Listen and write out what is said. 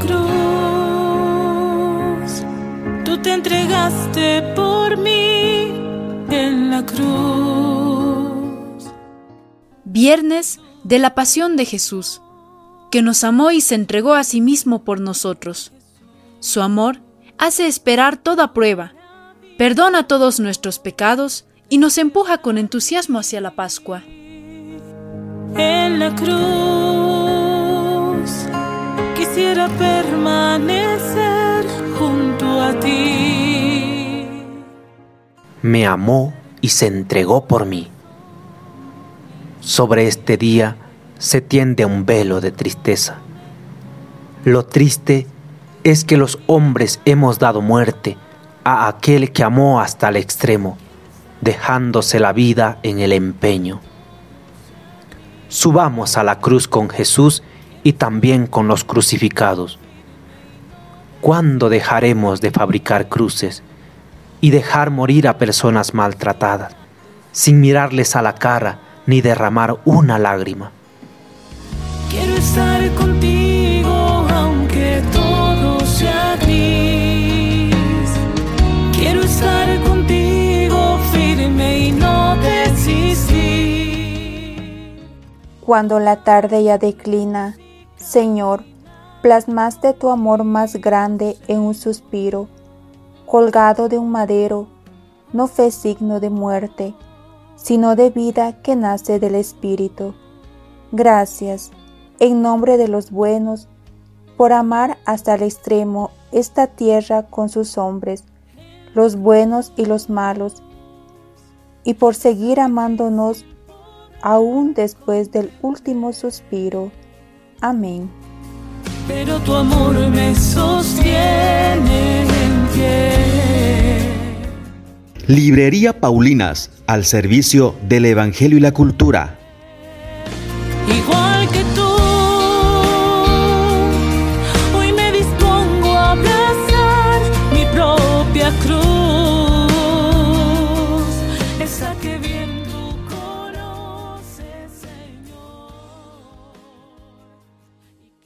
cruz. Tú te entregaste por mí en la cruz. Viernes de la Pasión de Jesús, que nos amó y se entregó a sí mismo por nosotros. Su amor hace esperar toda prueba, perdona todos nuestros pecados y nos empuja con entusiasmo hacia la Pascua. En la cruz quisiera permanecer junto a ti. Me amó y se entregó por mí. Sobre este día se tiende un velo de tristeza. Lo triste es que los hombres hemos dado muerte a aquel que amó hasta el extremo, dejándose la vida en el empeño. Subamos a la cruz con Jesús y también con los crucificados. ¿Cuándo dejaremos de fabricar cruces y dejar morir a personas maltratadas, sin mirarles a la cara ni derramar una lágrima? Quiero estar contigo aunque todo sea gris. Quiero estar contigo firme y no desistir. Cuando la tarde ya declina, Señor, plasmaste tu amor más grande en un suspiro, colgado de un madero, no fue signo de muerte, sino de vida que nace del Espíritu. Gracias, en nombre de los buenos, por amar hasta el extremo esta tierra con sus hombres, los buenos y los malos, y por seguir amándonos aún después del último suspiro. Amén. Pero tu amor me sostiene en pie. Librería Paulinas, al servicio del Evangelio y la cultura. Igual